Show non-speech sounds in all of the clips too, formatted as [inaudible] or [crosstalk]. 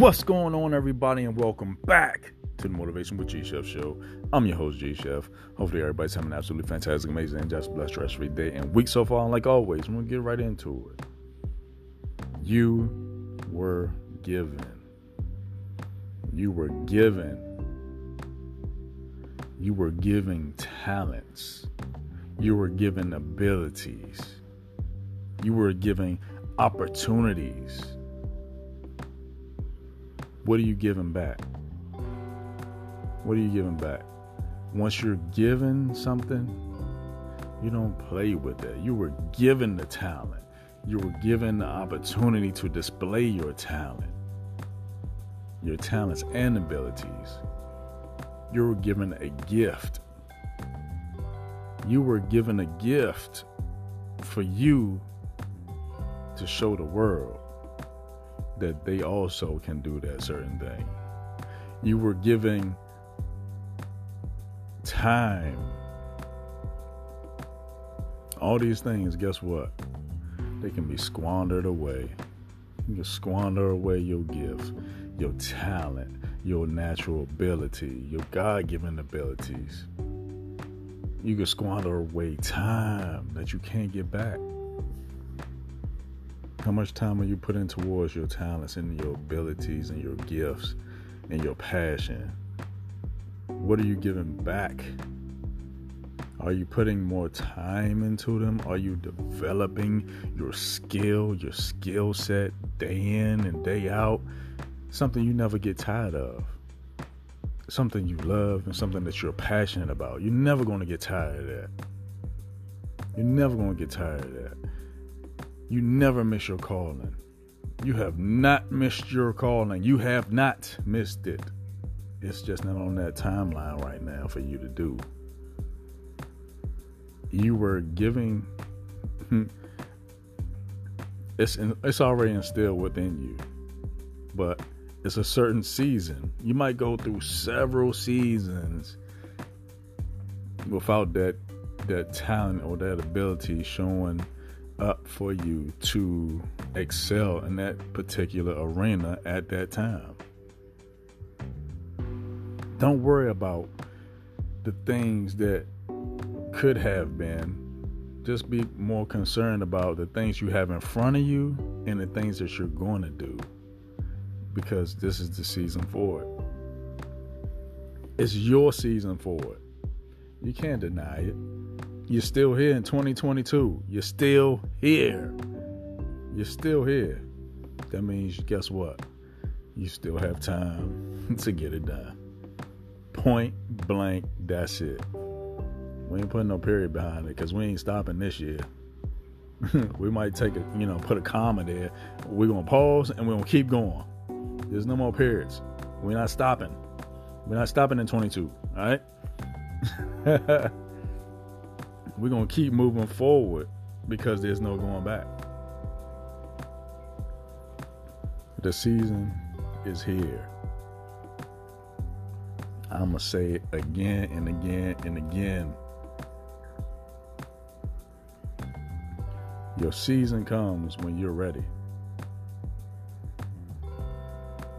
What's going on, everybody, and welcome back to the Motivation with G Chef show. I'm your host, G Chef. Hopefully, everybody's having an absolutely fantastic, amazing, and just blessed rest of day and week so far. And like always, we're gonna get right into it. You were given. You were given. You were given talents. You were given abilities. You were given opportunities what are you giving back? What are you giving back? Once you're given something, you don't play with it. You were given the talent. You were given the opportunity to display your talent, your talents and abilities. You were given a gift. You were given a gift for you to show the world that they also can do that certain thing. You were giving time. All these things, guess what? They can be squandered away. You can squander away your gifts, your talent, your natural ability, your God given abilities. You can squander away time that you can't get back. How much time are you putting towards your talents and your abilities and your gifts and your passion? What are you giving back? Are you putting more time into them? Are you developing your skill, your skill set day in and day out? Something you never get tired of. Something you love and something that you're passionate about. You're never going to get tired of that. You're never going to get tired of that. You never miss your calling. You have not missed your calling. You have not missed it. It's just not on that timeline right now for you to do. You were giving. [laughs] it's in, it's already instilled within you, but it's a certain season. You might go through several seasons without that that talent or that ability showing up for you to excel in that particular arena at that time. Don't worry about the things that could have been. Just be more concerned about the things you have in front of you and the things that you're going to do. Because this is the season for it. It's your season for it. You can't deny it. You're still here in 2022. You're still here. You're still here. That means, guess what? You still have time [laughs] to get it done. Point blank, that's it. We ain't putting no period behind it because we ain't stopping this year. [laughs] we might take a, you know, put a comma there. We're going to pause and we're going to keep going. There's no more periods. We're not stopping. We're not stopping in 22. All right? [laughs] We're going to keep moving forward because there's no going back. The season is here. I'm going to say it again and again and again. Your season comes when you're ready.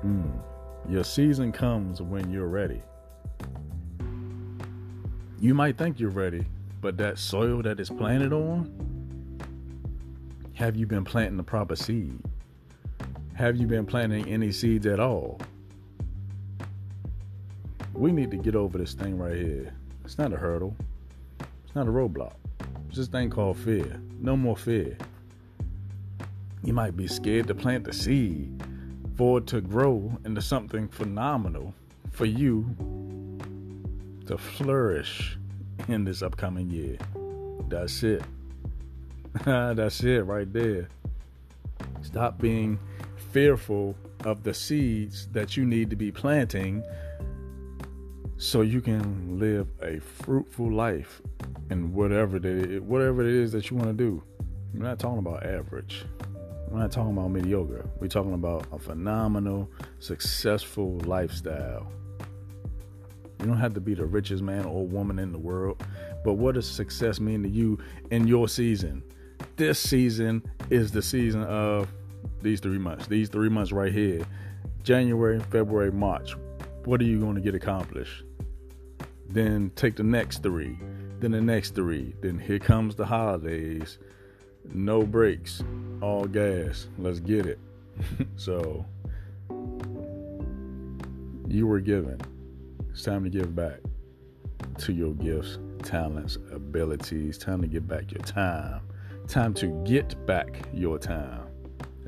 Mm. Your season comes when you're ready. You might think you're ready, but that soil that is planted on, have you been planting the proper seed? Have you been planting any seeds at all? We need to get over this thing right here. It's not a hurdle. It's not a roadblock. It's this thing called fear. No more fear. You might be scared to plant the seed for it to grow into something phenomenal for you to flourish in this upcoming year. That's it. [laughs] That's it right there. Stop being fearful of the seeds that you need to be planting so you can live a fruitful life in whatever it, whatever it is that you want to do. We're not talking about average. We're not talking about mediocre. We're talking about a phenomenal, successful lifestyle you don't have to be the richest man or woman in the world. But what does success mean to you in your season? This season is the season of these three months. These three months right here. January, February, March. What are you going to get accomplished? Then take the next three, then the next three. Then here comes the holidays. No breaks, all gas. Let's get it. [laughs] so you were given. It's time to give back to your gifts, talents, abilities. Time to give back your time. Time to get back your time.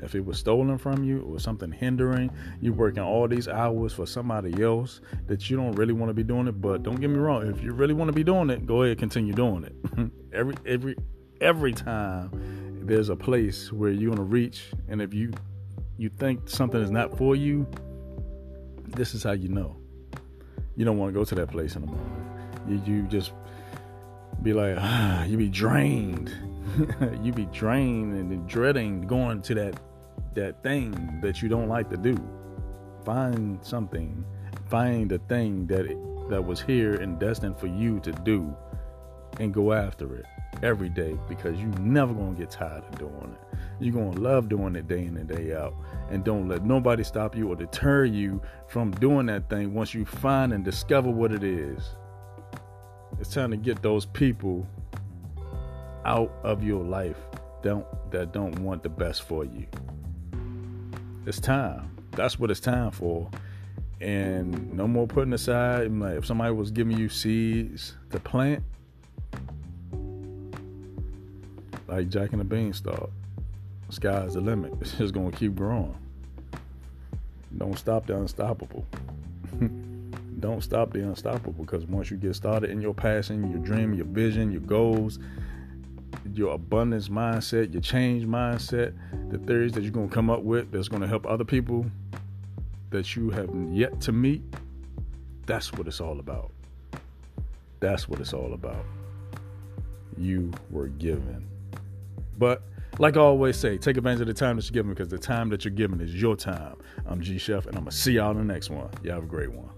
If it was stolen from you or something hindering you working all these hours for somebody else that you don't really want to be doing it, but don't get me wrong, if you really want to be doing it, go ahead continue doing it. [laughs] every every every time there's a place where you're gonna reach, and if you you think something is not for you, this is how you know. You don't want to go to that place in the morning. You you just be like, ah, [sighs] you be drained. [laughs] you be drained and dreading going to that that thing that you don't like to do. Find something. Find the thing that that was here and destined for you to do and go after it every day because you never gonna get tired of doing it. You're gonna love doing it day in and day out. And don't let nobody stop you or deter you from doing that thing once you find and discover what it is. It's time to get those people out of your life don't that don't want the best for you. It's time. That's what it's time for. And no more putting aside. Like if somebody was giving you seeds to plant, like Jack and the Beanstalk, sky's the limit. [laughs] It's just gonna keep growing. Don't stop the unstoppable. [laughs] Don't stop the unstoppable because once you get started in your passion, your dream, your vision, your goals, your abundance mindset, your change mindset, the theories that you're going to come up with that's going to help other people that you have yet to meet. That's what it's all about. That's what it's all about. You were given. But like I always say, take advantage of the time that you're given because the time that you're given is your time. I'm G Chef, and I'm going to see y'all in the next one. Y'all have a great one.